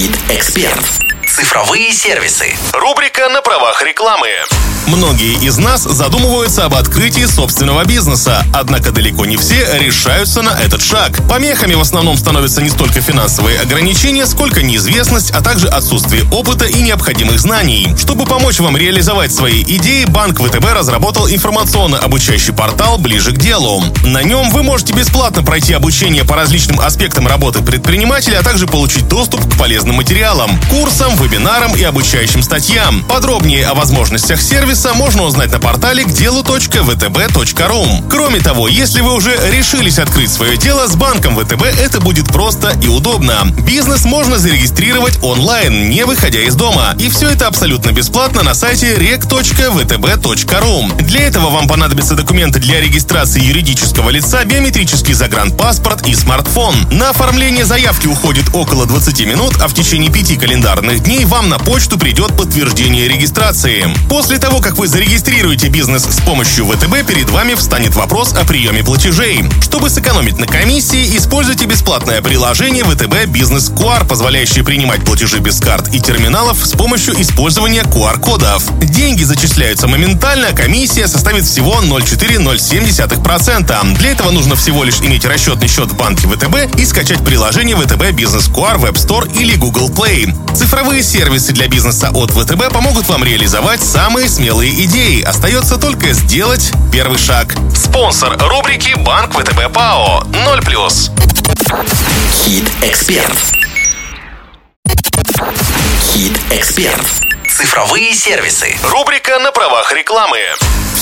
Хит Эксперт. Цифровые сервисы. Рубрика «На правах рекламы». Многие из нас задумываются об открытии собственного бизнеса, однако далеко не все решаются на этот шаг. Помехами в основном становятся не столько финансовые ограничения, сколько неизвестность, а также отсутствие опыта и необходимых знаний. Чтобы помочь вам реализовать свои идеи, Банк ВТБ разработал информационно-обучающий портал «Ближе к делу». На нем вы можете бесплатно пройти обучение по различным аспектам работы предпринимателя, а также получить доступ к полезным материалам, курсам, вебинарам и обучающим статьям. Подробнее о возможностях сервиса можно узнать на портале к делу.втб.ру. Кроме того, если вы уже решились открыть свое дело с банком ВТБ, это будет просто и удобно. Бизнес можно зарегистрировать онлайн, не выходя из дома. И все это абсолютно бесплатно на сайте rec.vtb.ru. Для этого вам понадобятся документы для регистрации юридического лица, биометрический загранпаспорт и смартфон. На оформление заявки уходит около 20 минут, а в течение пяти календарных дней вам на почту придет подтверждение регистрации. После того, как вы зарегистрируете бизнес с помощью ВТБ, перед вами встанет вопрос о приеме платежей. Чтобы сэкономить на комиссии, используйте бесплатное приложение ВТБ Бизнес QR, позволяющее принимать платежи без карт и терминалов с помощью использования QR-кодов. Деньги зачисляются моментально, а комиссия составит всего 0,407%. Для этого нужно всего лишь иметь расчетный счет в банке ВТБ и скачать приложение ВТБ Бизнес QR в App Store или Google Play. Цифровые сервисы для бизнеса от ВТБ помогут вам реализовать самые смелые идеи. Остается только сделать первый шаг. Спонсор рубрики «Банк ВТБ ПАО» 0+. Хит Эксперт. Хит Эксперт. Цифровые сервисы. Рубрика «На правах рекламы».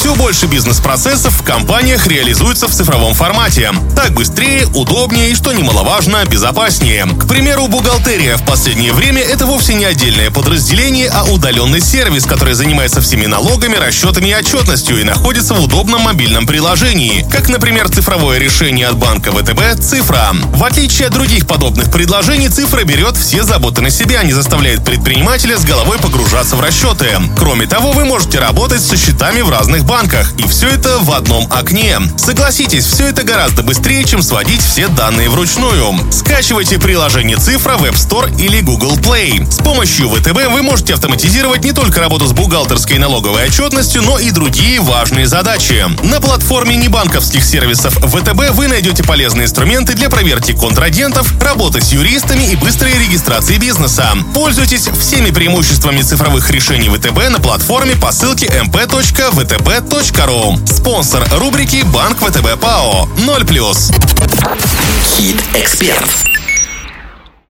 Все больше бизнес-процессов в компаниях реализуется в цифровом формате. Так быстрее, удобнее и, что немаловажно, безопаснее. К примеру, бухгалтерия в последнее время это вовсе не отдельное подразделение, а удаленный сервис, который занимается всеми налогами, расчетами и отчетностью и находится в удобном мобильном приложении. Как, например, цифровое решение от банка ВТБ «Цифра». В отличие от других подобных предложений, «Цифра» берет все заботы на себя, не заставляет предпринимателя с головой погружаться в расчеты. Кроме того, вы можете работать со счетами в разных банках. И все это в одном окне. Согласитесь, все это гораздо быстрее, чем сводить все данные вручную. Скачивайте приложение «Цифра» в App Store или Google Play. С помощью ВТБ вы можете автоматизировать не только работу с бухгалтерской и налоговой отчетностью, но и другие важные задачи. На платформе небанковских сервисов ВТБ вы найдете полезные инструменты для проверки контрагентов, работы с юристами и быстрой регистрации бизнеса. Пользуйтесь всеми преимуществами цифровых решений ВТБ на платформе по ссылке mp.vtb vtb.ru. Спонсор рубрики Банк ВТБ ПАО 0+. Хит Эксперт.